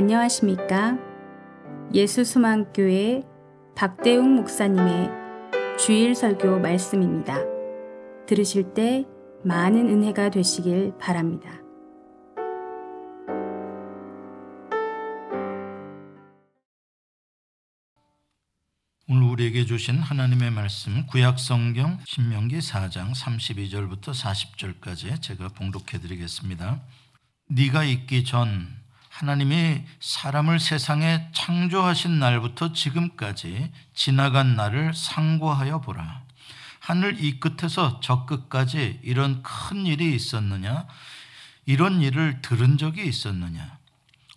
안녕하십니까? 예수수망교회 박대웅 목사님의 주일 설교 말씀입니다. 들으실 때 많은 은혜가 되시길 바랍니다. 오늘 우리에게 주신 하나님의 말씀 구약 성경 신명기 4장 32절부터 40절까지 제가 봉독해 드리겠습니다. 네가 있기 전 하나님이 사람을 세상에 창조하신 날부터 지금까지 지나간 날을 상고하여 보라. 하늘 이 끝에서 저 끝까지 이런 큰 일이 있었느냐? 이런 일을 들은 적이 있었느냐?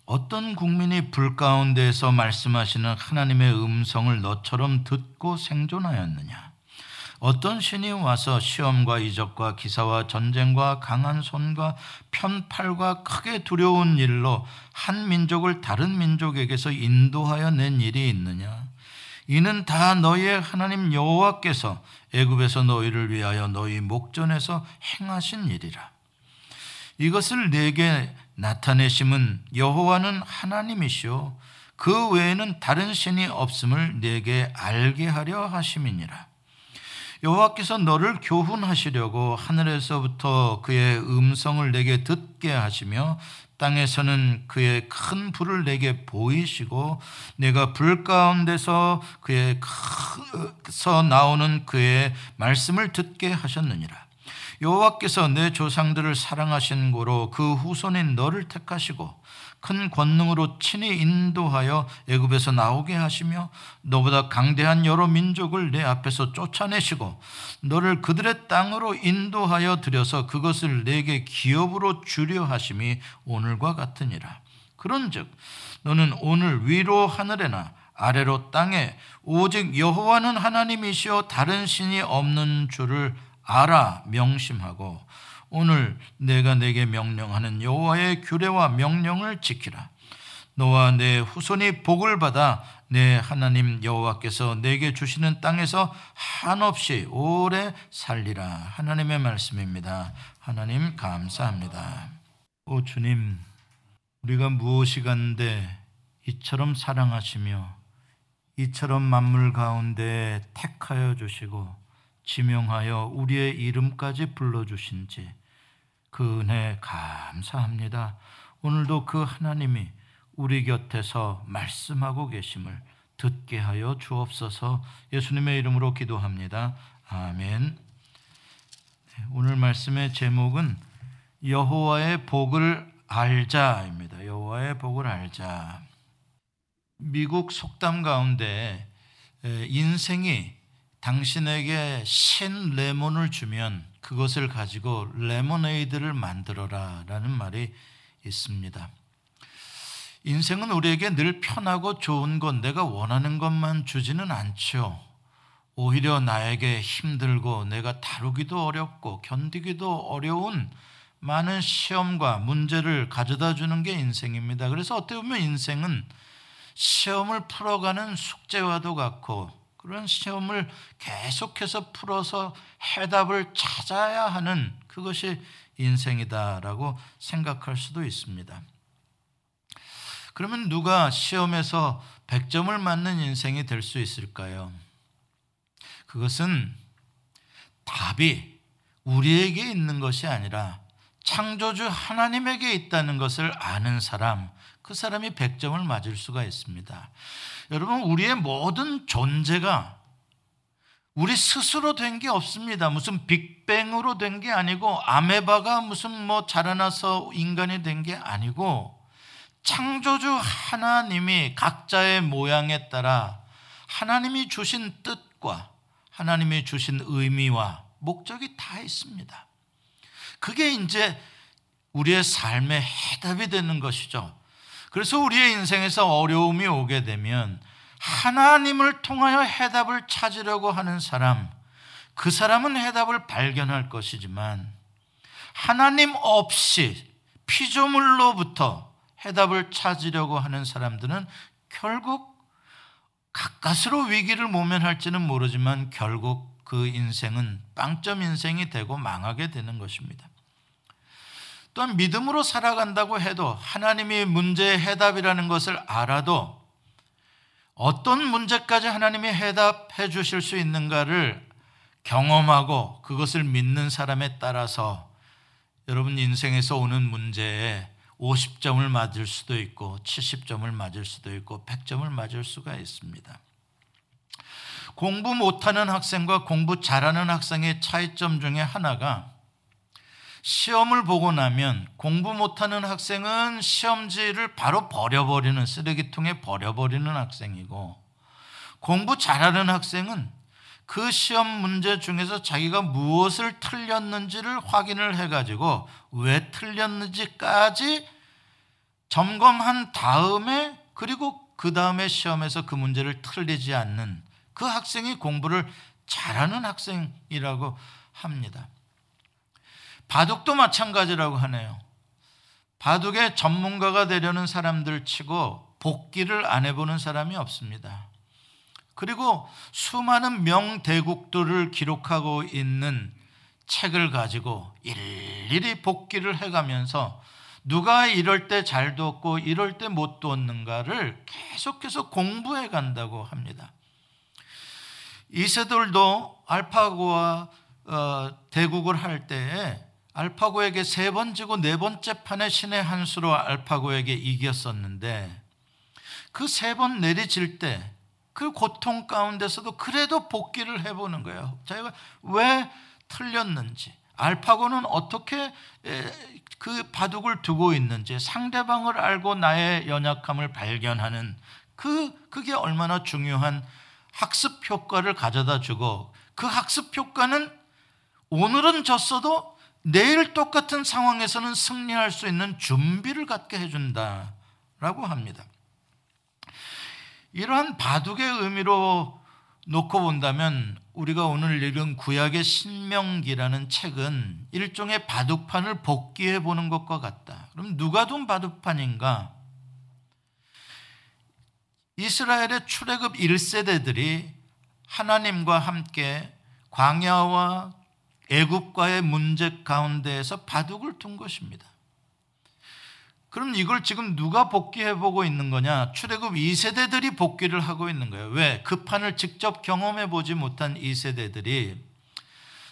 어떤 국민이 불 가운데에서 말씀하시는 하나님의 음성을 너처럼 듣고 생존하였느냐? 어떤 신이 와서 시험과 이적과 기사와 전쟁과 강한 손과 편팔과 크게 두려운 일로 한 민족을 다른 민족에게서 인도하여 낸 일이 있느냐? 이는 다 너희의 하나님 여호와께서 애굽에서 너희를 위하여 너희 목전에서 행하신 일이라. 이것을 내게 나타내심은 여호와는 하나님이시오 그 외에는 다른 신이 없음을 내게 알게 하려 하심이니라. 여호와께서 너를 교훈하시려고 하늘에서부터 그의 음성을 내게 듣게 하시며 땅에서는 그의 큰 불을 내게 보이시고 내가 불 가운데서 그의 서 나오는 그의 말씀을 듣게 하셨느니라. 여호와께서 내 조상들을 사랑하신 고로 그 후손인 너를 택하시고 큰 권능으로 친히 인도하여 애굽에서 나오게 하시며 너보다 강대한 여러 민족을 내 앞에서 쫓아내시고 너를 그들의 땅으로 인도하여 들여서 그것을 내게 기업으로 주려 하심이 오늘과 같으니라. 그런즉 너는 오늘 위로 하늘에나 아래로 땅에 오직 여호와는 하나님이시여 다른 신이 없는 줄을 알아 명심하고 오늘 내가 내게 명령하는 여호와의 규례와 명령을 지키라. 너와 내 후손이 복을 받아 내 하나님 여호와께서 내게 주시는 땅에서 한없이 오래 살리라. 하나님의 말씀입니다. 하나님 감사합니다. 오 주님, 우리가 무엇이 간데 이처럼 사랑하시며 이처럼 만물 가운데 택하여 주시고 지명하여 우리의 이름까지 불러주신지 그 은혜 감사합니다. 오늘도 그 하나님이 우리 곁에서 말씀하고 계심을 듣게 하여 주옵소서 예수님의 이름으로 기도합니다. 아멘. 네, 오늘 말씀의 제목은 여호와의 복을 알자입니다. 여호와의 복을 알자. 미국 속담 가운데 인생이 당신에게 신 레몬을 주면 그것을 가지고 레모네이드를 만들어라 라는 말이 있습니다. 인생은 우리에게 늘 편하고 좋은 것, 내가 원하는 것만 주지는 않죠. 오히려 나에게 힘들고 내가 다루기도 어렵고 견디기도 어려운 많은 시험과 문제를 가져다 주는 게 인생입니다. 그래서 어떻게 보면 인생은 시험을 풀어가는 숙제와도 같고 그런 시험을 계속해서 풀어서 해답을 찾아야 하는 그것이 인생이다라고 생각할 수도 있습니다. 그러면 누가 시험에서 100점을 맞는 인생이 될 수 있을까요? 그것은 답이 우리에게 있는 것이 아니라 창조주 하나님에게 있다는 것을 아는 사람, 그 사람이 100점을 맞을 수가 있습니다. 여러분, 우리의 모든 존재가 우리 스스로 된 게 없습니다. 무슨 빅뱅으로 된 게 아니고 아메바가 무슨 뭐 자라나서 인간이 된 게 아니고 창조주 하나님이 각자의 모양에 따라 하나님이 주신 뜻과 하나님이 주신 의미와 목적이 다 있습니다. 그게 이제 우리의 삶의 해답이 되는 것이죠. 그래서 우리의 인생에서 어려움이 오게 되면 하나님을 통하여 해답을 찾으려고 하는 사람, 그 사람은 해답을 발견할 것이지만 하나님 없이 피조물로부터 해답을 찾으려고 하는 사람들은 결국 가까스로 위기를 모면할지는 모르지만 결국 그 인생은 빵점 인생이 되고 망하게 되는 것입니다. 또한 믿음으로 살아간다고 해도 하나님이 문제의 해답이라는 것을 알아도 어떤 문제까지 하나님이 해답해 주실 수 있는가를 경험하고 그것을 믿는 사람에 따라서 여러분 인생에서 오는 문제에 50점을 맞을 수도 있고 70점을 맞을 수도 있고 100점을 맞을 수가 있습니다. 공부 못하는 학생과 공부 잘하는 학생의 차이점 중에 하나가 시험을 보고 나면 공부 못하는 학생은 시험지를 바로 버려버리는 쓰레기통에 버려버리는 학생이고 공부 잘하는 학생은 그 시험 문제 중에서 자기가 무엇을 틀렸는지를 확인을 해가지고 왜 틀렸는지까지 점검한 다음에 그리고 그 다음에 시험에서 그 문제를 틀리지 않는 그 학생이 공부를 잘하는 학생이라고 합니다. 바둑도 마찬가지라고 하네요. 바둑의 전문가가 되려는 사람들 치고 복기를 안 해보는 사람이 없습니다. 그리고 수많은 명대국들을 기록하고 있는 책을 가지고 일일이 복기를 해가면서 누가 이럴 때잘 두었고 이럴 때못 두었는가를 계속해서 공부해 간다고 합니다. 이세돌도 알파고와 어, 대국을 할 때에 알파고에게 세 번 지고 네 번째 판에 신의 한 수로 알파고에게 이겼었는데 그 세 번 내리질 때 그 고통 가운데서도 그래도 복귀를 해보는 거예요. 자기가 왜 틀렸는지, 알파고는 어떻게 그 바둑을 두고 있는지, 상대방을 알고 나의 연약함을 발견하는 그 그게 얼마나 중요한 학습 효과를 가져다 주고 그 학습 효과는 오늘은 졌어도 내일 똑같은 상황에서는 승리할 수 있는 준비를 갖게 해준다라고 합니다. 이러한 바둑의 의미로 놓고 본다면 우리가 오늘 읽은 구약의 신명기라는 책은 일종의 바둑판을 복귀해 보는 것과 같다. 그럼 누가 둔 바둑판인가? 이스라엘의 출애굽 1세대들이 하나님과 함께 광야와 애굽과의 문제 가운데에서 바둑을 둔 것입니다. 그럼 이걸 지금 누가 복귀해 보고 있는 거냐? 출애굽 2세대들이 복귀를 하고 있는 거예요. 왜? 그 판을 직접 경험해 보지 못한 2세대들이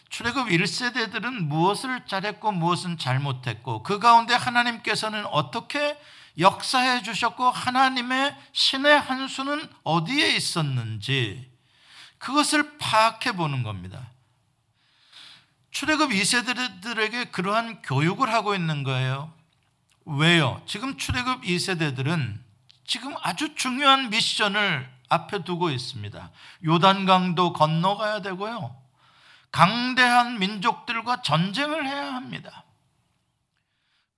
출애굽 1세대들은 무엇을 잘했고 무엇은 잘못했고 그 가운데 하나님께서는 어떻게 역사해 주셨고 하나님의 신의 한 수는 어디에 있었는지 그것을 파악해 보는 겁니다. 출애굽 2세대들에게 그러한 교육을 하고 있는 거예요. 왜요? 지금 출애굽 2세대들은 지금 아주 중요한 미션을 앞에 두고 있습니다. 요단강도 건너가야 되고요. 강대한 민족들과 전쟁을 해야 합니다.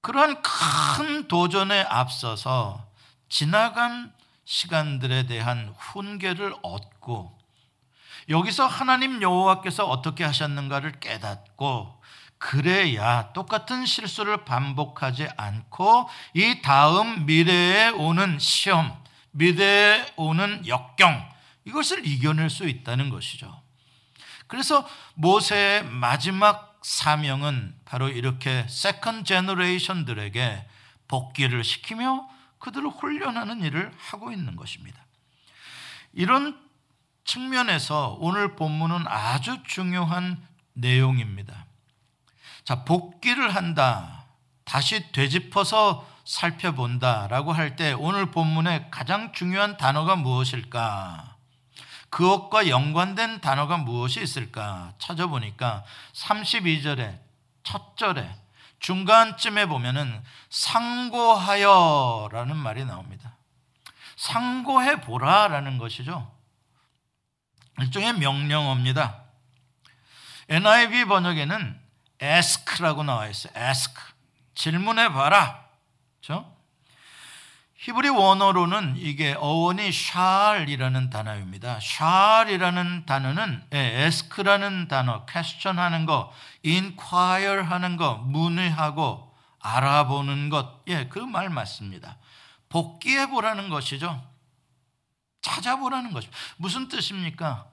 그러한 큰 도전에 앞서서 지나간 시간들에 대한 훈계를 얻고 여기서 하나님 여호와께서 어떻게 하셨는가를 깨닫고 그래야 똑같은 실수를 반복하지 않고 이 다음 미래에 오는 시험, 미래에 오는 역경 이것을 이겨낼 수 있다는 것이죠. 그래서 모세의 마지막 사명은 바로 이렇게 second generation들에게 복기를 시키며 그들을 훈련하는 일을 하고 있는 것입니다. 이런 측면에서 오늘 본문은 아주 중요한 내용입니다. 자, 복귀를 한다. 다시 되짚어서 살펴본다 라고 할 때 오늘 본문의 가장 중요한 단어가 무엇일까? 그것과 연관된 단어가 무엇이 있을까? 찾아보니까 32절에 첫 절에 중간쯤에 보면은 상고하여 라는 말이 나옵니다. 상고해 보라 라는 것이죠. 일종의 명령어입니다. NIV 번역에는 ask라고 나와 있어요. ask. 질문해 봐라. 그렇죠? 히브리 원어로는 이게 어원이 샬이라는 단어입니다. 샬이라는 단어는 예, ask라는 단어, question 하는 거, inquire 하는 거, 문의하고 알아보는 것. 예, 그 말 맞습니다. 복귀해 보라는 것이죠. 찾아보라는 것입니다. 무슨 뜻입니까?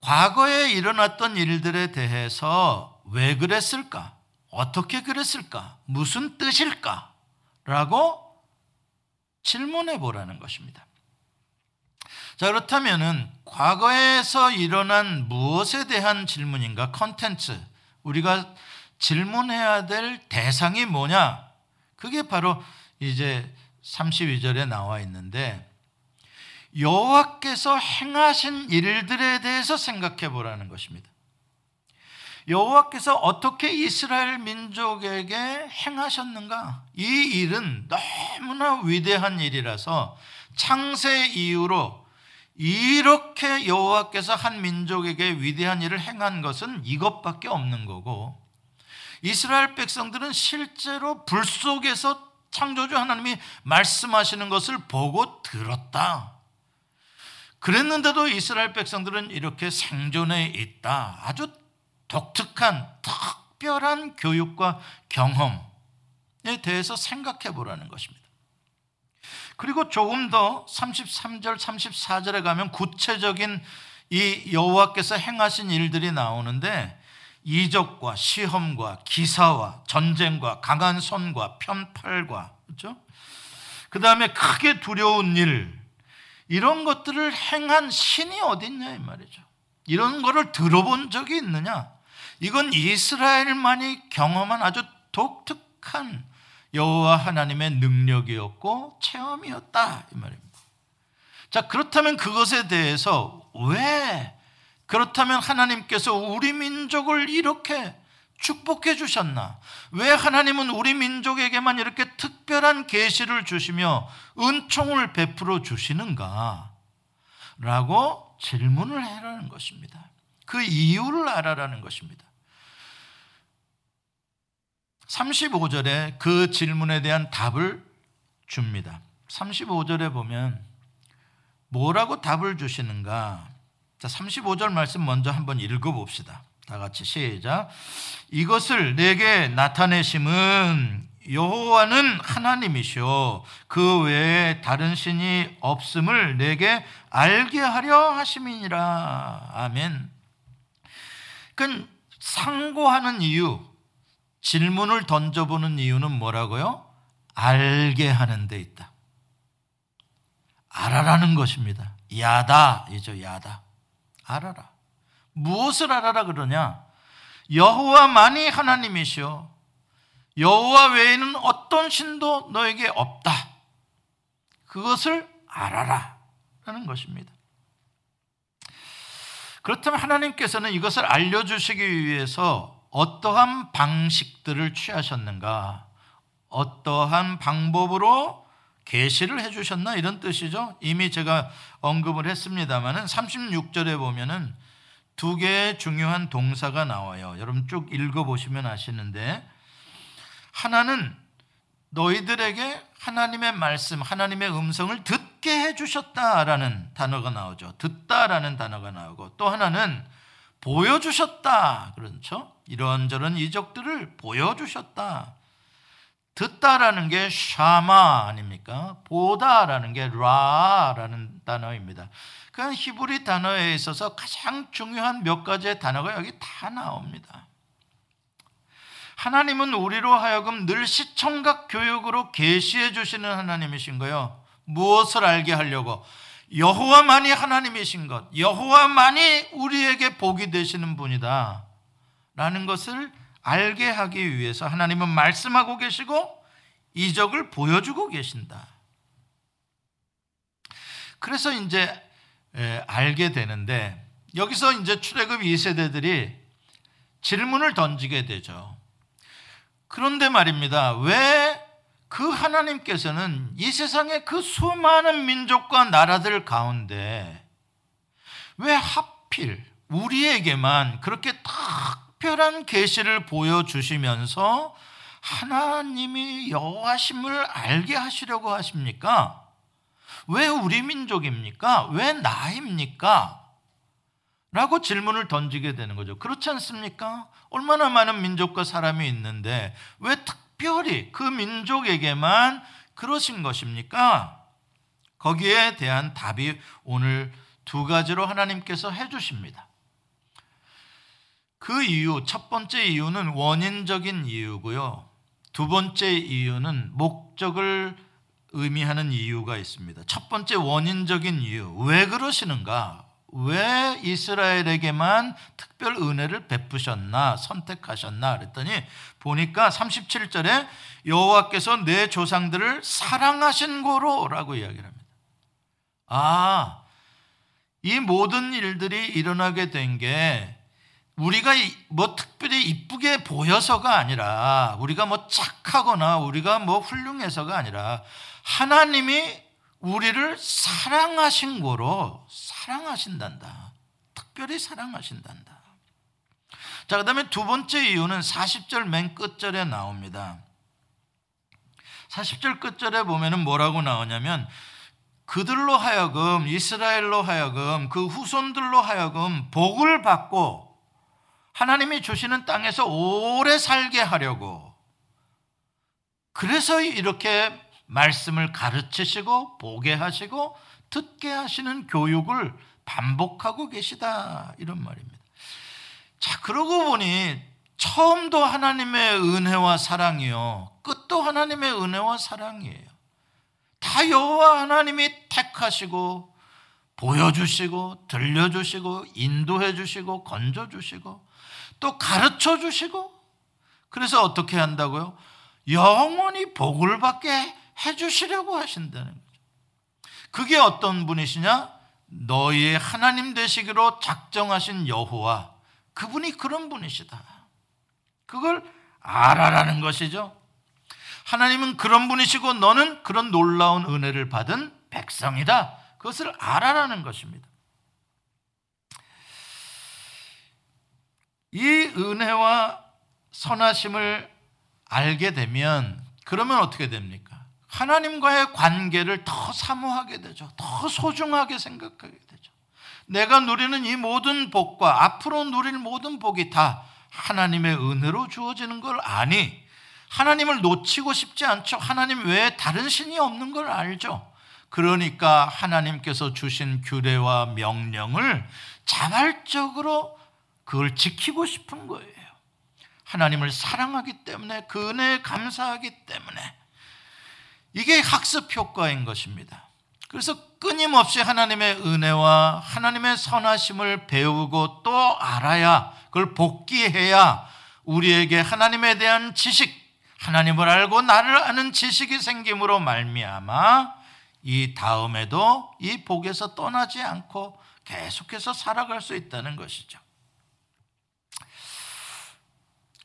과거에 일어났던 일들에 대해서 왜 그랬을까? 어떻게 그랬을까? 무슨 뜻일까? 라고 질문해 보라는 것입니다. 자, 그렇다면은 과거에서 일어난 무엇에 대한 질문인가? 컨텐츠. 우리가 질문해야 될 대상이 뭐냐? 그게 바로 이제 32절에 나와 있는데 여호와께서 행하신 일들에 대해서 생각해 보라는 것입니다. 여호와께서 어떻게 이스라엘 민족에게 행하셨는가? 이 일은 너무나 위대한 일이라서 창세 이후로 이렇게 여호와께서 한 민족에게 위대한 일을 행한 것은 이것밖에 없는 거고 이스라엘 백성들은 실제로 불 속에서 창조주 하나님이 말씀하시는 것을 보고 들었다. 그랬는데도 이스라엘 백성들은 이렇게 생존해 있다. 아주 독특한 특별한 교육과 경험에 대해서 생각해 보라는 것입니다. 그리고 조금 더 33절, 34절에 가면 구체적인 이 여호와께서 행하신 일들이 나오는데 이적과 시험과 기사와 전쟁과 강한 손과 편팔과 그렇죠? 그 다음에 크게 두려운 일 이런 것들을 행한 신이 어딨냐 이 말이죠. 이런 거를 들어본 적이 있느냐? 이건 이스라엘만이 경험한 아주 독특한 여호와 하나님의 능력이었고 체험이었다 이 말입니다. 자 그렇다면 그것에 대해서 왜 그렇다면 하나님께서 우리 민족을 이렇게 축복해 주셨나? 왜 하나님은 우리 민족에게만 이렇게 특별한 계시를 주시며 은총을 베풀어 주시는가? 라고 질문을 해라는 것입니다. 그 이유를 알아라는 것입니다. 35절에 그 질문에 대한 답을 줍니다. 35절에 보면 뭐라고 답을 주시는가? 자, 35절 말씀 먼저 한번 읽어 봅시다. 다 같이 시작. 이것을 내게 나타내심은 여호와는 하나님이시오. 그 외에 다른 신이 없음을 내게 알게 하려 하심이니라. 아멘. 그 상고하는 이유, 질문을 던져보는 이유는 뭐라고요? 알게 하는 데 있다. 알아라는 것입니다. 야다이죠, 야다. 알아라. 무엇을 알아라 그러냐? 여호와만이 하나님이시오. 여호와 외에는 어떤 신도 너에게 없다. 그것을 알아라. 라는 것입니다. 그렇다면 하나님께서는 이것을 알려주시기 위해서 어떠한 방식들을 취하셨는가? 어떠한 방법으로 계시를 해 주셨나 이런 뜻이죠. 이미 제가 언급을 했습니다마는 36절에 보면은 두 개의 중요한 동사가 나와요. 여러분 쭉 읽어 보시면 아시는데 하나는 너희들에게 하나님의 말씀, 하나님의 음성을 듣게 해 주셨다라는 단어가 나오죠. 듣다라는 단어가 나오고 또 하나는 보여주셨다. 그렇죠? 이런저런 이적들을 보여주셨다. 듣다라는 게 샤마 아닙니까? 보다라는 게 라라는 단어입니다. 그 히브리 단어에 있어서 가장 중요한 몇 가지의 단어가 여기 다 나옵니다. 하나님은 우리로 하여금 늘 시청각 교육으로 계시해 주시는 하나님이신 거요. 무엇을 알게 하려고 여호와만이 하나님이신 것, 여호와만이 우리에게 복이 되시는 분이다. 라는 것을 알게 하기 위해서 하나님은 말씀하고 계시고 이적을 보여주고 계신다. 그래서 이제 알게 되는데 여기서 이제 출애굽 2세대들이 질문을 던지게 되죠. 그런데 말입니다. 왜 그 하나님께서는 이 세상의 그 수많은 민족과 나라들 가운데 왜 하필 우리에게만 그렇게 딱 특별한 계시를 보여주시면서 하나님이 여호와심을 알게 하시려고 하십니까? 왜 우리 민족입니까? 왜 나입니까? 라고 질문을 던지게 되는 거죠. 그렇지 않습니까? 얼마나 많은 민족과 사람이 있는데 왜 특별히 그 민족에게만 그러신 것입니까? 거기에 대한 답이 오늘 두 가지로 하나님께서 해주십니다. 그 이유, 첫 번째 이유는 원인적인 이유고요. 두 번째 이유는 목적을 의미하는 이유가 있습니다. 첫 번째 원인적인 이유. 왜 그러시는가? 왜 이스라엘에게만 특별 은혜를 베푸셨나 선택하셨나 그랬더니 보니까 37절에 여호와께서 내 조상들을 사랑하신 거로라고 이야기를 합니다. 아, 이 모든 일들이 일어나게 된 게 우리가 뭐 특별히 이쁘게 보여서가 아니라 우리가 뭐 착하거나 우리가 뭐 훌륭해서가 아니라 하나님이 우리를 사랑하신 거로 사랑하신단다. 특별히 사랑하신단다. 자, 그 다음에 두 번째 이유는 40절 맨 끝절에 나옵니다. 40절 끝절에 보면은 뭐라고 나오냐면 그들로 하여금 이스라엘로 하여금 그 후손들로 하여금 복을 받고 하나님이 주시는 땅에서 오래 살게 하려고 그래서 이렇게 말씀을 가르치시고 보게 하시고 듣게 하시는 교육을 반복하고 계시다 이런 말입니다. 자, 그러고 보니 처음도 하나님의 은혜와 사랑이요. 끝도 하나님의 은혜와 사랑이에요. 다 여호와 하나님이 택하시고 보여주시고 들려주시고 인도해주시고 건져주시고 또 가르쳐주시고 그래서 어떻게 한다고요? 영원히 복을 받게 해주시려고 하신다는 거죠. 그게 어떤 분이시냐? 너희의 하나님 되시기로 작정하신 여호와 그분이 그런 분이시다. 그걸 알아라는 것이죠. 하나님은 그런 분이시고 너는 그런 놀라운 은혜를 받은 백성이다. 그것을 알아라는 것입니다. 이 은혜와 선하심을 알게 되면 그러면 어떻게 됩니까? 하나님과의 관계를 더 사모하게 되죠. 더 소중하게 생각하게 되죠. 내가 누리는 이 모든 복과 앞으로 누릴 모든 복이 다 하나님의 은혜로 주어지는 걸 아니 하나님을 놓치고 싶지 않죠. 하나님 외에 다른 신이 없는 걸 알죠. 그러니까 하나님께서 주신 규례와 명령을 자발적으로 그걸 지키고 싶은 거예요. 하나님을 사랑하기 때문에 그 은혜에 감사하기 때문에 이게 학습 효과인 것입니다. 그래서 끊임없이 하나님의 은혜와 하나님의 선하심을 배우고 또 알아야 그걸 복기해야 우리에게 하나님에 대한 지식 하나님을 알고 나를 아는 지식이 생김으로 말미암아 이 다음에도 이 복에서 떠나지 않고 계속해서 살아갈 수 있다는 것이죠.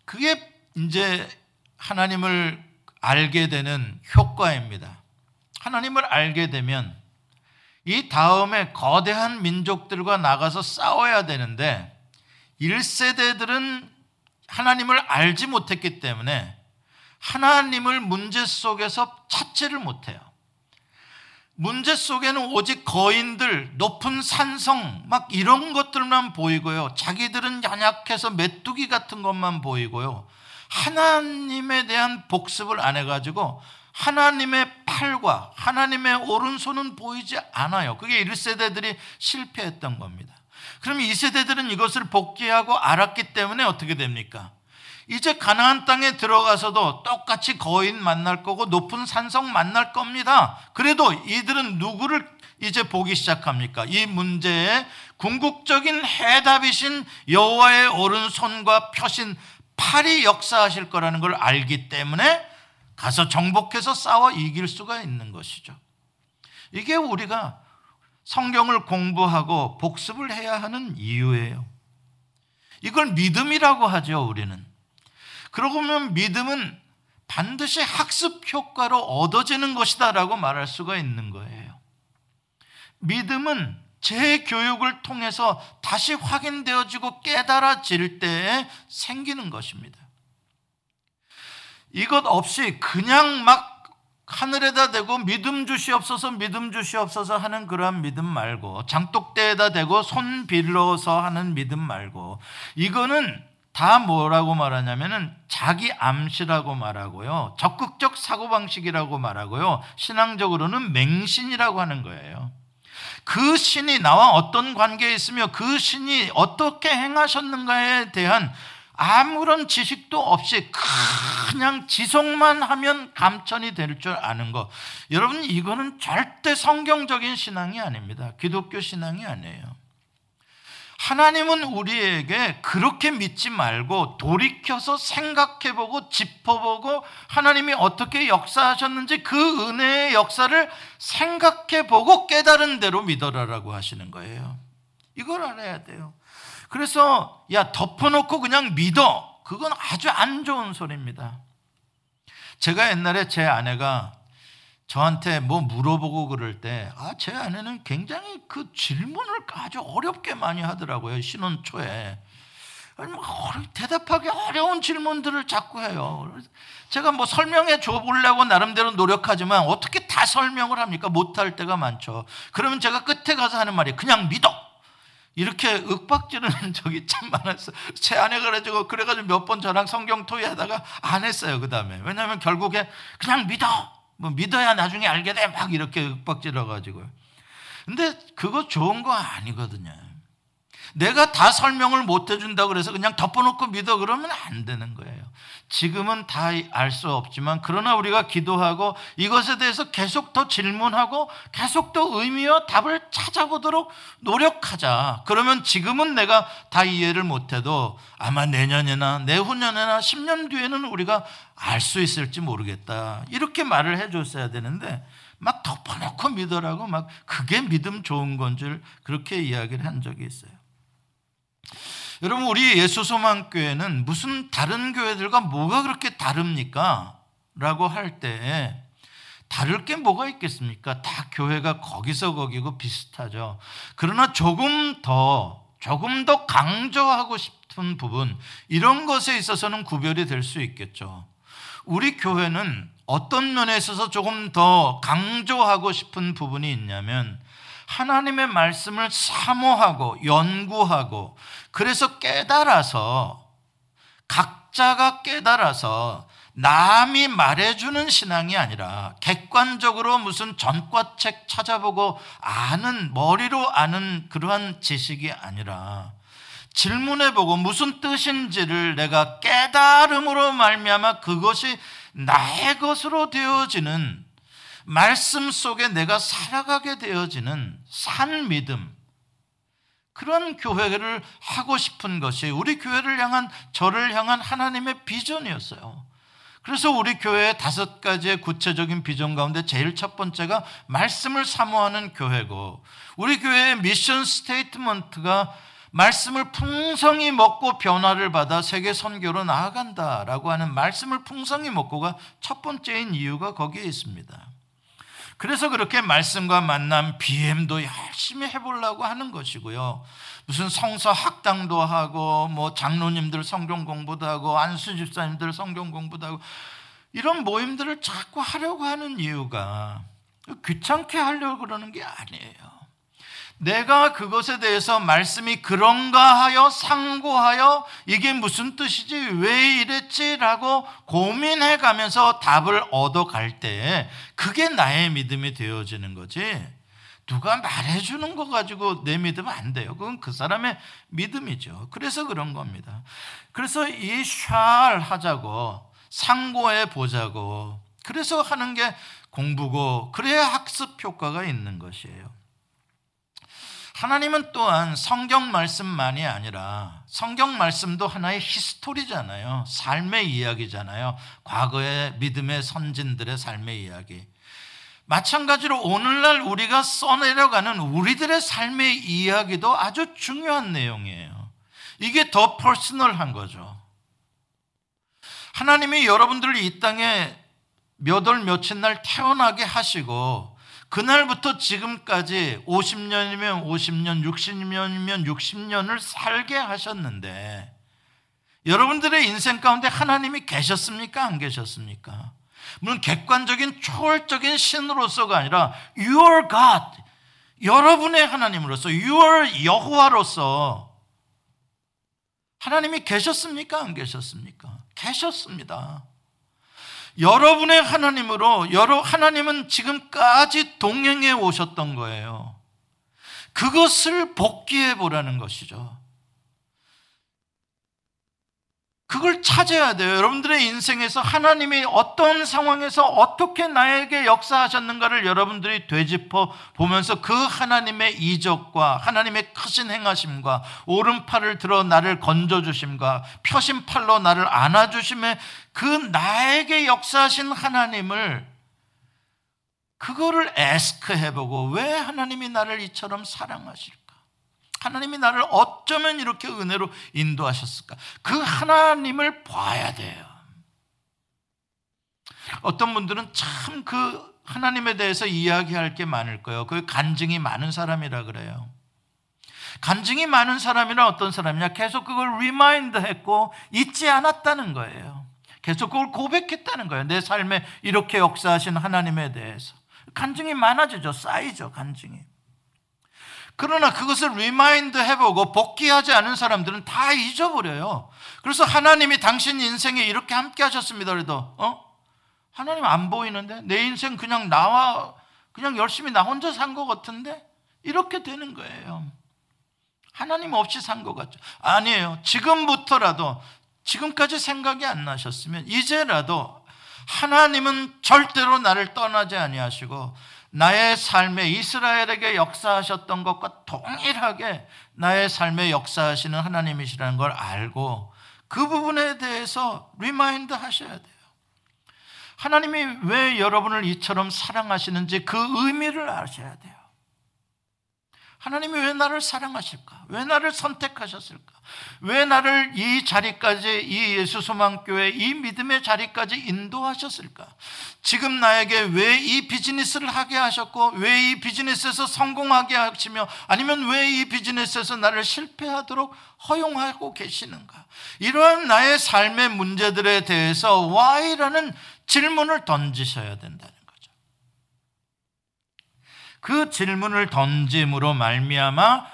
그게 이제 하나님을 알게 되는 효과입니다. 하나님을 알게 되면 이 다음에 거대한 민족들과 나가서 싸워야 되는데 1세대들은 하나님을 알지 못했기 때문에 하나님을 문제 속에서 찾지를 못해요. 문제 속에는 오직 거인들, 높은 산성, 막 이런 것들만 보이고요. 자기들은 연약해서 메뚜기 같은 것만 보이고요. 하나님에 대한 복습을 안 해가지고 하나님의 팔과 하나님의 오른손은 보이지 않아요. 그게 1세대들이 실패했던 겁니다. 그럼 2세대들은 이것을 복귀하고 알았기 때문에 어떻게 됩니까? 이제 가나안 땅에 들어가서도 똑같이 거인 만날 거고 높은 산성 만날 겁니다. 그래도 이들은 누구를 이제 보기 시작합니까? 이 문제에 궁극적인 해답이신 여호와의 오른손과 펴신 팔이 역사하실 거라는 걸 알기 때문에 가서 정복해서 싸워 이길 수가 있는 것이죠. 이게 우리가 성경을 공부하고 복습을 해야 하는 이유예요. 이걸 믿음이라고 하죠, 우리는. 그러고 보면 믿음은 반드시 학습 효과로 얻어지는 것이다라고 말할 수가 있는 거예요. 믿음은 제 교육을 통해서 다시 확인되어지고 깨달아질 때에 생기는 것입니다. 이것 없이 그냥 막 하늘에다 대고 믿음 주시옵소서 믿음 주시옵소서 하는 그러한 믿음 말고 장독대에다 대고 손 빌러서 하는 믿음 말고 이거는 다 뭐라고 말하냐면은 자기 암시라고 말하고요. 적극적 사고방식이라고 말하고요. 신앙적으로는 맹신이라고 하는 거예요. 그 신이 나와 어떤 관계에 있으며 그 신이 어떻게 행하셨는가에 대한 아무런 지식도 없이 그냥 지속만 하면 감천이 될 줄 아는 거. 여러분, 이거는 절대 성경적인 신앙이 아닙니다. 기독교 신앙이 아니에요. 하나님은 우리에게 그렇게 믿지 말고 돌이켜서 생각해보고 짚어보고 하나님이 어떻게 역사하셨는지 그 은혜의 역사를 생각해보고 깨달은 대로 믿어라라고 하시는 거예요. 이걸 알아야 돼요. 그래서 야 덮어놓고 그냥 믿어. 그건 아주 안 좋은 소리입니다. 제가 옛날에 제 아내가 저한테 뭐 물어보고 그럴 때, 아, 제 아내는 굉장히 그 질문을 아주 어렵게 많이 하더라고요. 신혼 초에. 뭐 대답하기 어려운 질문들을 자꾸 해요. 제가 뭐 설명해 줘 보려고 나름대로 노력하지만 어떻게 다 설명을 합니까? 못할 때가 많죠. 그러면 제가 끝에 가서 하는 말이 그냥 믿어. 이렇게 윽박지르는 적이 참 많았어요. 제 아내가 그래가지고, 그래가지고 몇 번 저랑 성경 토의하다가 안 했어요, 그 다음에. 왜냐하면 결국에 그냥 믿어! 뭐 믿어야 나중에 알게 돼! 막 이렇게 윽박지러가지고요. 근데 그거 좋은 거 아니거든요. 내가 다 설명을 못 해준다 그래서 그냥 덮어놓고 믿어 그러면 안 되는 거예요. 지금은 다 알 수 없지만 그러나 우리가 기도하고 이것에 대해서 계속 더 질문하고 계속 더 의미와 답을 찾아보도록 노력하자. 그러면 지금은 내가 다 이해를 못해도 아마 내년이나 내후년이나 10년 뒤에는 우리가 알 수 있을지 모르겠다. 이렇게 말을 해줬어야 되는데 막 덮어놓고 믿으라고 막 그게 믿음 좋은 건 줄 그렇게 이야기를 한 적이 있어요. 여러분 우리 예수 소망교회는 무슨 다른 교회들과 뭐가 그렇게 다릅니까? 라고 할때 다를 게 뭐가 있겠습니까? 다 교회가 거기서 거기고 비슷하죠. 그러나 조금 더 조금 더 강조하고 싶은 부분 이런 것에 있어서는 구별이 될 수 있겠죠. 우리 교회는 어떤 면에 있어서 조금 더 강조하고 싶은 부분이 있냐면 하나님의 말씀을 사모하고 연구하고 그래서 깨달아서 각자가 깨달아서 남이 말해주는 신앙이 아니라 객관적으로 무슨 전과책 찾아보고 아는 머리로 아는 그러한 지식이 아니라 질문해보고 무슨 뜻인지를 내가 깨달음으로 말미암아 그것이 나의 것으로 되어지는 말씀 속에 내가 살아가게 되어지는 산 믿음 그런 교회를 하고 싶은 것이 우리 교회를 향한 저를 향한 하나님의 비전이었어요. 그래서 우리 교회의 다섯 가지의 구체적인 비전 가운데 제일 첫 번째가 말씀을 사모하는 교회고 우리 교회의 미션 스테이트먼트가 말씀을 풍성히 먹고 변화를 받아 세계 선교로 나아간다라고 하는 말씀을 풍성히 먹고가 첫 번째인 이유가 거기에 있습니다. 그래서 그렇게 말씀과 만남 BM도 열심히 해보려고 하는 것이고요. 무슨 성서 학당도 하고 뭐 장로님들 성경 공부도 하고 안수 집사님들 성경 공부도 하고 이런 모임들을 자꾸 하려고 하는 이유가 귀찮게 하려고 그러는 게 아니에요. 내가 그것에 대해서 말씀이 그런가 하여 상고하여 이게 무슨 뜻이지 왜 이랬지라고 고민해 가면서 답을 얻어 갈 때 그게 나의 믿음이 되어지는 거지. 누가 말해 주는 거 가지고 내 믿으면 안 돼요. 그건 그 사람의 믿음이죠. 그래서 그런 겁니다. 그래서 이 샬 하자고 상고해 보자고 그래서 하는 게 공부고 그래야 학습 효과가 있는 것이에요. 하나님은 또한 성경 말씀만이 아니라 성경 말씀도 하나의 히스토리잖아요. 삶의 이야기잖아요. 과거의 믿음의 선진들의 삶의 이야기. 마찬가지로 오늘날 우리가 써내려가는 우리들의 삶의 이야기도 아주 중요한 내용이에요. 이게 더 퍼스널한 거죠. 하나님이 여러분들을 이 땅에 몇 월 며칠 날 태어나게 하시고 그날부터 지금까지 50년이면 50년, 60년이면 60년을 살게 하셨는데 여러분들의 인생 가운데 하나님이 계셨습니까? 안 계셨습니까? 물론 객관적인 초월적인 신으로서가 아니라 Your God, 여러분의 하나님으로서 Your 여호와로서 하나님이 계셨습니까? 안 계셨습니까? 계셨습니다. 여러분의 하나님으로 여러 하나님은 지금까지 동행해 오셨던 거예요. 그것을 복귀해 보라는 것이죠. 그걸 찾아야 돼요. 여러분들의 인생에서 하나님이 어떤 상황에서 어떻게 나에게 역사하셨는가를 여러분들이 되짚어 보면서 그 하나님의 이적과 하나님의 크신 행하심과 오른팔을 들어 나를 건져주심과 펴신 팔로 나를 안아주심에 그 나에게 역사하신 하나님을 그거를 ask 해보고 왜 하나님이 나를 이처럼 사랑하실까? 하나님이 나를 어쩌면 이렇게 은혜로 인도하셨을까? 그 하나님을 봐야 돼요. 어떤 분들은 참 그 하나님에 대해서 이야기할 게 많을 거예요. 그 간증이 많은 사람이라 그래요. 간증이 많은 사람이란 어떤 사람이냐? 계속 그걸 remind 했고 잊지 않았다는 거예요. 계속 그걸 고백했다는 거예요. 내 삶에 이렇게 역사하신 하나님에 대해서. 간증이 많아지죠. 쌓이죠, 간증이. 그러나 그것을 remind 해보고 복기하지 않은 사람들은 다 잊어버려요. 그래서 하나님이 당신 인생에 이렇게 함께 하셨습니다. 그래도, 어? 하나님 안 보이는데? 내 인생 그냥 나와, 그냥 열심히 나 혼자 산 것 같은데? 이렇게 되는 거예요. 하나님 없이 산 것 같죠. 아니에요. 지금부터라도, 지금까지 생각이 안 나셨으면, 이제라도 하나님은 절대로 나를 떠나지 아니하시고, 나의 삶에 이스라엘에게 역사하셨던 것과 동일하게 나의 삶에 역사하시는 하나님이시라는 걸 알고 그 부분에 대해서 remind 하셔야 돼요. 하나님이 왜 여러분을 이처럼 사랑하시는지 그 의미를 아셔야 돼요. 하나님이 왜 나를 사랑하실까? 왜 나를 선택하셨을까? 왜 나를 이 자리까지, 이 예수 소망교회, 이 믿음의 자리까지 인도하셨을까? 지금 나에게 왜 이 비즈니스를 하게 하셨고, 왜 이 비즈니스에서 성공하게 하시며, 아니면 왜 이 비즈니스에서 나를 실패하도록 허용하고 계시는가? 이러한 나의 삶의 문제들에 대해서 why라는 질문을 던지셔야 거죠. 그 질문을 던짐으로 말미암아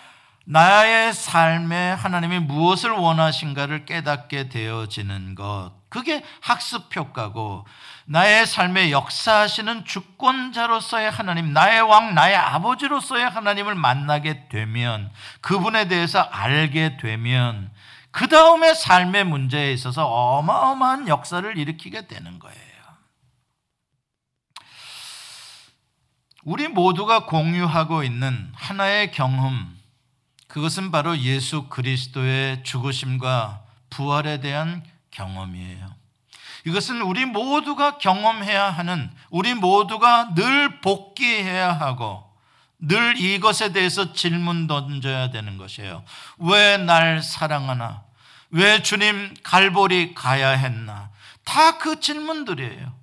나의 삶에 하나님이 무엇을 원하신가를 깨닫게 되어지는 것. 그게 학습 효과고 나의 삶에 역사하시는 주권자로서의 하나님, 나의 왕, 나의 아버지로서의 하나님을 만나게 되면 그분에 대해서 알게 되면 그 다음에 삶의 문제에 있어서 어마어마한 역사를 일으키게 되는 거예요. 우리 모두가 공유하고 있는 하나의 경험, 그것은 바로 예수 그리스도의 죽으심과 부활에 대한 경험이에요. 이것은 우리 모두가 경험해야 하는, 우리 모두가 늘 복귀해야 하고, 늘 이것에 대해서 질문 던져야 되는 것이에요. 왜 날 사랑하나? 왜 주님 갈보리 가야 했나? 다 그 질문들이에요.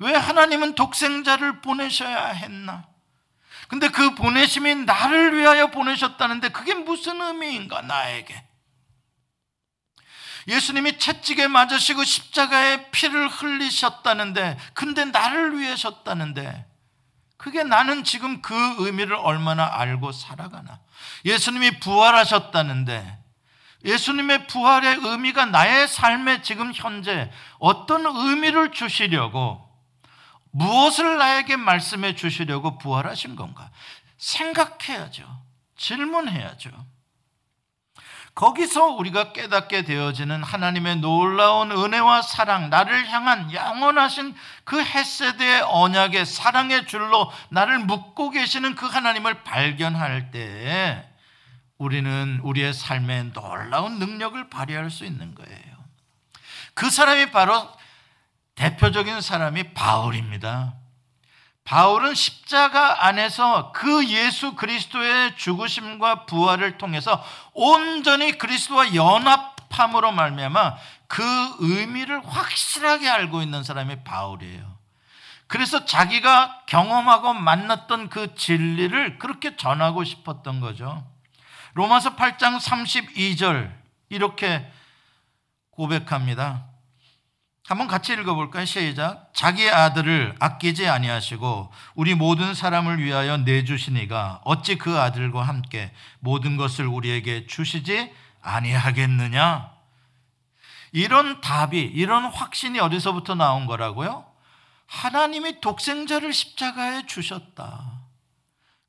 왜 하나님은 독생자를 보내셔야 했나? 근데 그 보내심이 나를 위하여 보내셨다는데 그게 무슨 의미인가, 나에게? 예수님이 채찍에 맞으시고 십자가에 피를 흘리셨다는데, 근데 나를 위해셨다는데, 그게 나는 지금 그 의미를 얼마나 알고 살아가나. 예수님이 부활하셨다는데, 예수님의 부활의 의미가 나의 삶에 지금 현재 어떤 의미를 주시려고 무엇을 나에게 말씀해 주시려고 부활하신 건가? 생각해야죠. 질문해야죠. 거기서 우리가 깨닫게 되어지는 하나님의 놀라운 은혜와 사랑, 나를 향한 영원하신 그 헤세드의 언약의 사랑의 줄로 나를 묶고 계시는 그 하나님을 발견할 때 우리는 우리의 삶에 놀라운 능력을 발휘할 수 있는 거예요. 그 사람이 바로 대표적인 사람이 바울입니다. 바울은 십자가 안에서 그 예수 그리스도의 죽으심과 부활을 통해서 온전히 그리스도와 연합함으로 말미암아 그 의미를 확실하게 알고 있는 사람이 바울이에요. 그래서 자기가 경험하고 만났던 그 진리를 그렇게 전하고 싶었던 거죠. 로마서 8장 32절 이렇게 고백합니다. 한번 같이 읽어볼까요? 시작. 자기 아들을 아끼지 아니하시고 우리 모든 사람을 위하여 내주시니가 어찌 그 아들과 함께 모든 것을 우리에게 주시지 아니하겠느냐? 이런 답이 이런 확신이 어디서부터 나온 거라고요? 하나님이 독생자를 십자가에 주셨다.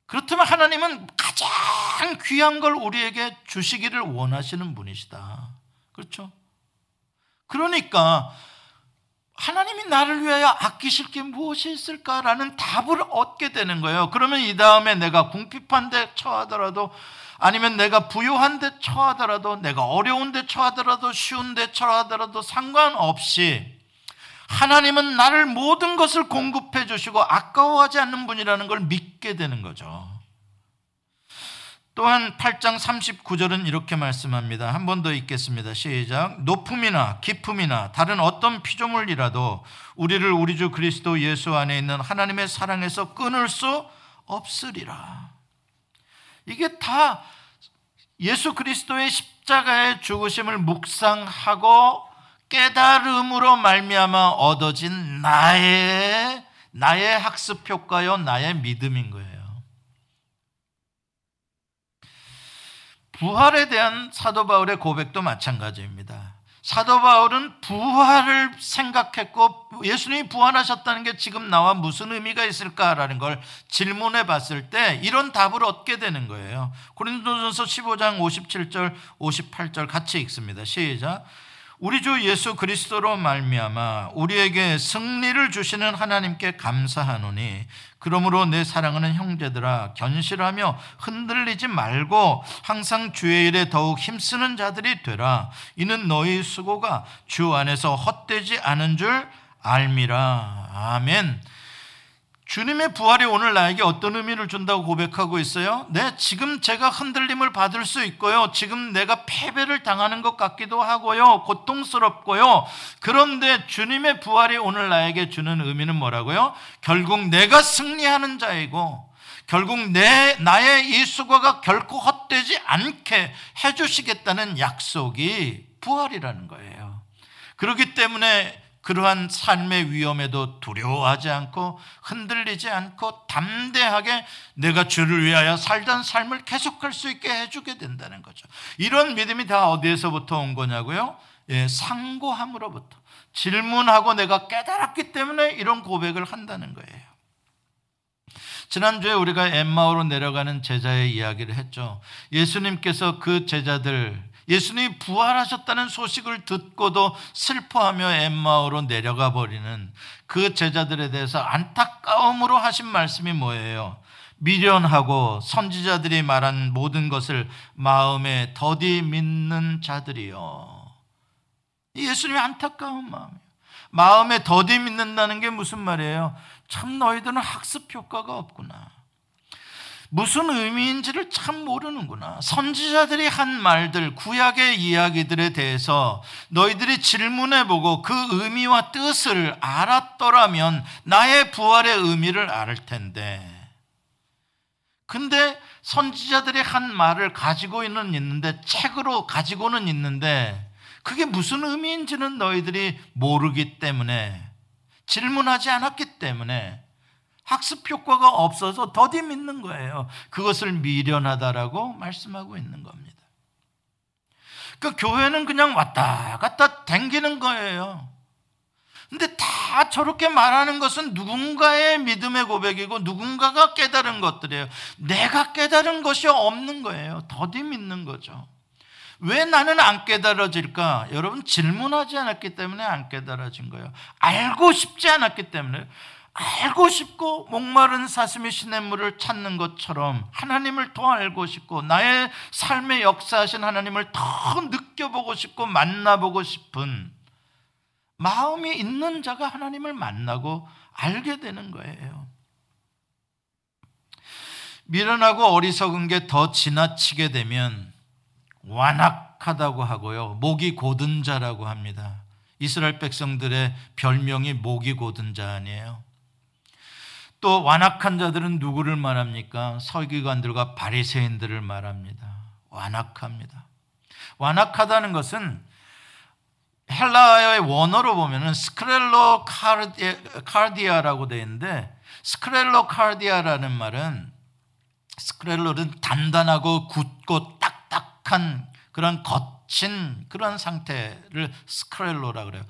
그렇다면 하나님은 가장 귀한 걸 우리에게 주시기를 원하시는 분이시다. 그렇죠? 그러니까 하나님이 나를 위하여 아끼실 게 무엇이 있을까라는 답을 얻게 되는 거예요. 그러면 이 다음에 내가 궁핍한 데 처하더라도 아니면 내가 부유한 데 처하더라도 내가 어려운 데 처하더라도 쉬운 데 처하더라도 상관없이 하나님은 나를 모든 것을 공급해 주시고 아까워하지 않는 분이라는 걸 믿게 되는 거죠. 또한 8장 39절은 이렇게 말씀합니다. 한 번 더 읽겠습니다. 시작. 높음이나 깊음이나 다른 어떤 피조물이라도 우리를 우리 주 그리스도 예수 안에 있는 하나님의 사랑에서 끊을 수 없으리라. 이게 다 예수 그리스도의 십자가의 죽으심을 묵상하고 깨달음으로 말미암아 얻어진 나의 나의 학습 효과요, 나의 믿음인 거예요. 부활에 대한 사도 바울의 고백도 마찬가지입니다. 사도 바울은 부활을 생각했고 예수님이 부활하셨다는 게 지금 나와 무슨 의미가 있을까라는 걸 질문해 봤을 때 이런 답을 얻게 되는 거예요. 고린도전서 15장 57절 58절 같이 읽습니다. 시작. 우리 주 예수 그리스도로 말미암아 우리에게 승리를 주시는 하나님께 감사하노니 그러므로 내 사랑하는 형제들아 견실하며 흔들리지 말고 항상 주의 일에 더욱 힘쓰는 자들이 되라. 이는 너희 수고가 주 안에서 헛되지 않은 줄 알미라. 아멘 주님의 부활이 오늘 나에게 어떤 의미를 준다고 고백하고 있어요? 네, 지금 제가 흔들림을 받을 수 있고요. 지금 내가 패배를 당하는 것 같기도 하고요. 고통스럽고요. 그런데 주님의 부활이 오늘 나에게 주는 의미는 뭐라고요? 결국 내가 승리하는 자이고, 결국 내, 나의 이 수고가 결코 헛되지 않게 해주시겠다는 약속이 부활이라는 거예요. 그렇기 때문에 그러한 삶의 위험에도 두려워하지 않고 흔들리지 않고 담대하게 내가 주를 위하여 살던 삶을 계속할 수 있게 해주게 된다는 거죠. 이런 믿음이 다 어디에서부터 온 거냐고요? 예, 상고함으로부터. 질문하고 내가 깨달았기 때문에 이런 고백을 한다는 거예요. 지난주에 우리가 엠마오로 내려가는 제자의 이야기를 했죠. 예수님께서 그 제자들 예수님이 부활하셨다는 소식을 듣고도 슬퍼하며 엠마오로 내려가 버리는 그 제자들에 대해서 안타까움으로 하신 말씀이 뭐예요? 미련하고 선지자들이 말한 모든 것을 마음에 더디 믿는 자들이요. 예수님이 안타까운 마음이에요. 마음에 더디 믿는다는 게 무슨 말이에요? 참 너희들은 학습 효과가 없구나. 무슨 의미인지를 참 모르는구나. 선지자들이 한 말들, 구약의 이야기들에 대해서 너희들이 질문해 보고 그 의미와 뜻을 알았더라면 나의 부활의 의미를 알을 텐데. 근데 선지자들이 한 말을 가지고는 있는데, 책으로 가지고는 있는데, 그게 무슨 의미인지는 너희들이 모르기 때문에, 질문하지 않았기 때문에, 학습 효과가 없어서 더디 믿는 거예요. 그것을 미련하다라고 말씀하고 있는 겁니다. 그 교회는 그냥 왔다 갔다 댕기는 거예요. 근데 다 저렇게 말하는 것은 누군가의 믿음의 고백이고 누군가가 깨달은 것들이에요. 내가 깨달은 것이 없는 거예요. 더디 믿는 거죠. 왜 나는 안 깨달아질까? 여러분 질문하지 않았기 때문에 안 깨달아진 거예요. 알고 싶지 않았기 때문에 알고 싶고 목마른 사슴이 시냇물을 찾는 것처럼 하나님을 더 알고 싶고 나의 삶의 역사하신 하나님을 더 느껴보고 싶고 만나보고 싶은 마음이 있는 자가 하나님을 만나고 알게 되는 거예요. 미련하고 어리석은 게 더 지나치게 되면 완악하다고 하고요. 목이 고든 자라고 합니다. 이스라엘 백성들의 별명이 목이 고든 자 아니에요. 또 완악한 자들은 누구를 말합니까? 서기관들과 바리새인들을 말합니다. 완악합니다. 완악하다는 것은 헬라어의 원어로 보면은 스크렐로 카르디아, 라고 되어 있는데 스크렐로 카르디아라는 말은 스크렐로는 단단하고 굳고 딱딱한 그런 거친 그런 상태를 스크렐로라 그래요.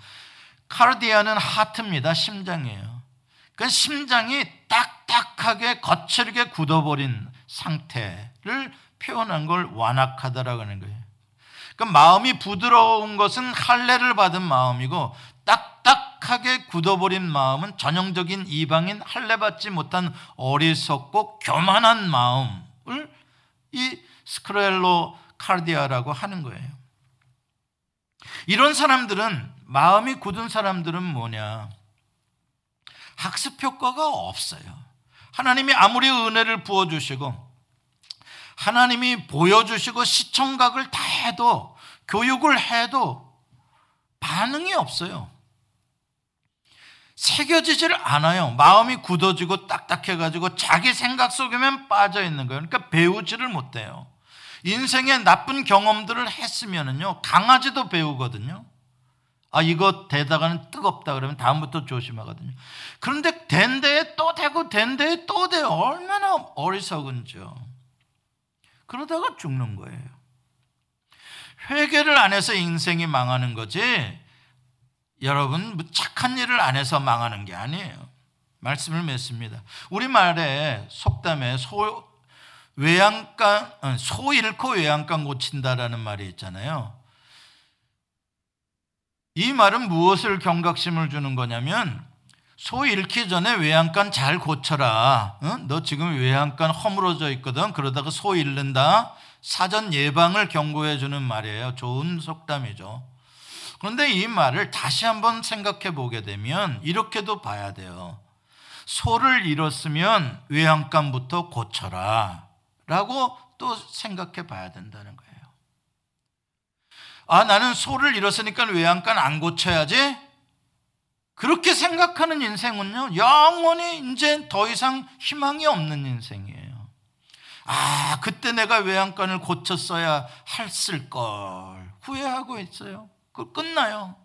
카르디아는 하트입니다. 심장이에요. 그 심장이 딱딱하게 거칠게 굳어버린 상태를 표현한 걸 완악하다라고 하는 거예요. 그 마음이 부드러운 것은 할례를 받은 마음이고 딱딱하게 굳어버린 마음은 전형적인 이방인 할례 받지 못한 어리석고 교만한 마음을 이 스크렐로 카르디아라고 하는 거예요. 이런 사람들은 마음이 굳은 사람들은 뭐냐? 학습 효과가 없어요. 하나님이 아무리 은혜를 부어 주시고 하나님이 보여주시고 시청각을 다 해도 교육을 해도 반응이 없어요. 새겨지질 않아요. 마음이 굳어지고 딱딱해가지고 자기 생각 속에만 빠져 있는 거예요. 그러니까 배우지를 못해요. 인생의 나쁜 경험들을 했으면은요, 강아지도 배우거든요. 아, 이거 대다가는 뜨겁다 그러면 다음부터 조심하거든요. 그런데 된 데에 또 되고 된 데에 또 돼요. 얼마나 어리석은지요. 그러다가 죽는 거예요. 회개를 안 해서 인생이 망하는 거지, 여러분, 뭐 착한 일을 안 해서 망하는 게 아니에요. 말씀을 맺습니다. 우리 말에 속담에 소, 외양간, 어, 소 잃고 외양간 고친다라는 말이 있잖아요. 이 말은 무엇을 경각심을 주는 거냐면 소 잃기 전에 외양간 잘 고쳐라. 어? 너 지금 외양간 허물어져 있거든. 그러다가 소 잃는다. 사전 예방을 경고해 주는 말이에요. 좋은 속담이죠. 그런데 이 말을 다시 한번 생각해 보게 되면 이렇게도 봐야 돼요. 소를 잃었으면 외양간부터 고쳐라. 라고 또 생각해 봐야 된다는 거예요. 아, 나는 소를 잃었으니까 외양간 안 고쳐야지? 그렇게 생각하는 인생은요, 영원히 이제 더 이상 희망이 없는 인생이에요. 아, 그때 내가 외양간을 고쳤어야 했을걸. 후회하고 있어요. 그 끝나요.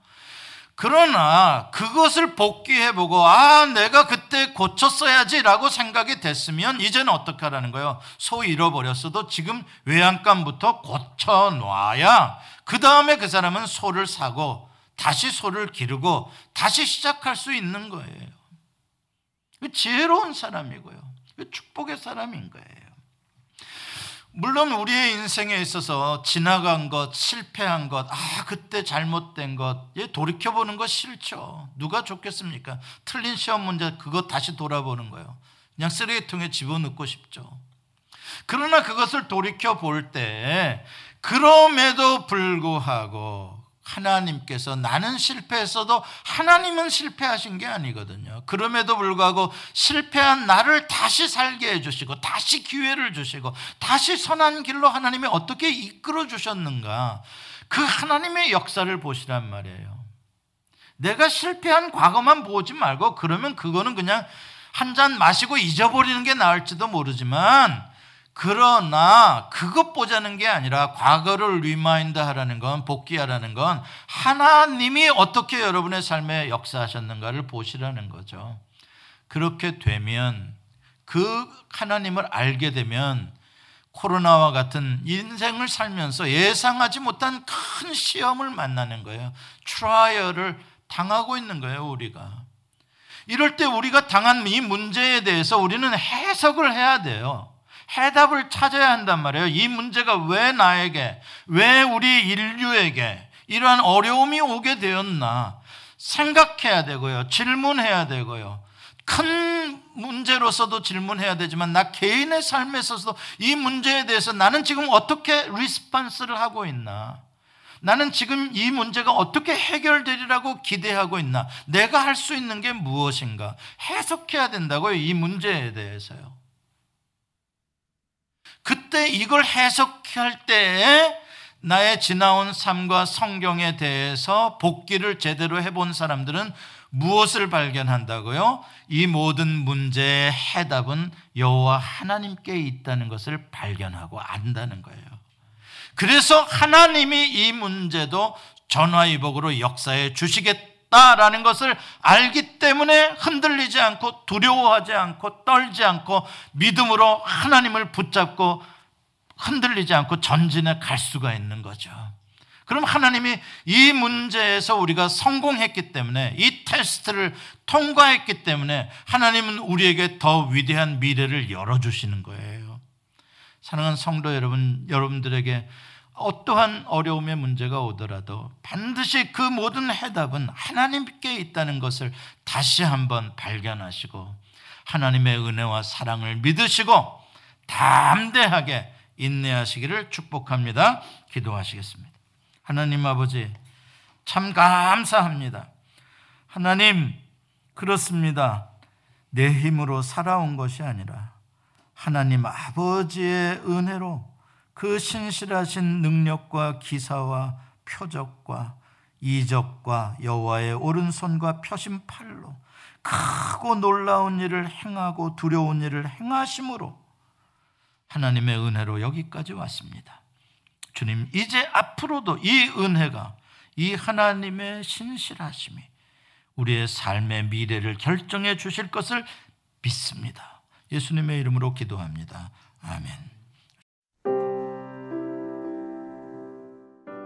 그러나 그것을 복귀해보고, 아, 내가 그때 고쳤어야지라고 생각이 됐으면 이제는 어떻게 하라는 거예요? 소 잃어버렸어도 지금 외양간부터 고쳐놔야 그 다음에 그 사람은 소를 사고 다시 소를 기르고 다시 시작할 수 있는 거예요. 지혜로운 사람이고요. 축복의 사람인 거예요. 물론 우리의 인생에 있어서 지나간 것, 실패한 것, 아, 그때 잘못된 것, 예, 돌이켜보는 거 싫죠. 누가 좋겠습니까? 틀린 시험 문제, 그거 다시 돌아보는 거예요. 그냥 쓰레기통에 집어넣고 싶죠. 그러나 그것을 돌이켜볼 때, 그럼에도 불구하고 하나님께서 나는 실패했어도 하나님은 실패하신 게 아니거든요. 그럼에도 불구하고 실패한 나를 다시 살게 해주시고, 다시 기회를 주시고, 다시 선한 길로 하나님이 어떻게 이끌어 주셨는가. 그 하나님의 역사를 보시란 말이에요. 내가 실패한 과거만 보지 말고, 그러면 그거는 그냥 한 잔 마시고 잊어버리는 게 나을지도 모르지만, 그러나 그것 보자는 게 아니라 과거를 remind 하라는 건 복기하라는 건 하나님이 어떻게 여러분의 삶에 역사하셨는가를 보시라는 거죠. 그렇게 되면 그 하나님을 알게 되면 코로나와 같은 인생을 살면서 예상하지 못한 큰 시험을 만나는 거예요. 트라이얼을 당하고 있는 거예요, 우리가. 이럴 때 우리가 당한 이 문제에 대해서 우리는 해석을 해야 돼요. 해답을 찾아야 한단 말이에요. 이 문제가 왜 나에게, 왜 우리 인류에게 이러한 어려움이 오게 되었나 생각해야 되고요. 질문해야 되고요. 큰 문제로서도 질문해야 되지만 나 개인의 삶에 있어서도 이 문제에 대해서 나는 지금 어떻게 리스판스를 하고 있나? 나는 지금 이 문제가 어떻게 해결되리라고 기대하고 있나? 내가 할 수 있는 게 무엇인가? 해석해야 된다고요. 이 문제에 대해서요. 그때 이걸 해석할 때에 나의 지나온 삶과 성경에 대해서 복기를 제대로 해본 사람들은 무엇을 발견한다고요? 이 모든 문제의 해답은 여호와 하나님께 있다는 것을 발견하고 안다는 거예요. 그래서 하나님이 이 문제도 전화위복으로 역사해 주시겠다 라는 것을 알기 때문에 흔들리지 않고 두려워하지 않고 떨지 않고 믿음으로 하나님을 붙잡고 흔들리지 않고 전진해 갈 수가 있는 거죠. 그럼 하나님이 이 문제에서 우리가 성공했기 때문에 이 테스트를 통과했기 때문에 하나님은 우리에게 더 위대한 미래를 열어주시는 거예요. 사랑하는 성도 여러분, 여러분들에게 어떠한 어려움의 문제가 오더라도 반드시 그 모든 해답은 하나님께 있다는 것을 다시 한번 발견하시고 하나님의 은혜와 사랑을 믿으시고 담대하게 인내하시기를 축복합니다. 기도하시겠습니다. 하나님 아버지, 참 감사합니다. 하나님, 그렇습니다. 내 힘으로 살아온 것이 아니라 하나님 아버지의 은혜로 그 신실하신 능력과 기사와 표적과 이적과 여호와의 오른손과 펴신 팔로 크고 놀라운 일을 행하고 두려운 일을 행하심으로 하나님의 은혜로 여기까지 왔습니다. 주님, 이제 앞으로도 이 은혜가 이 하나님의 신실하심이 우리의 삶의 미래를 결정해 주실 것을 믿습니다. 예수님의 이름으로 기도합니다. 아멘.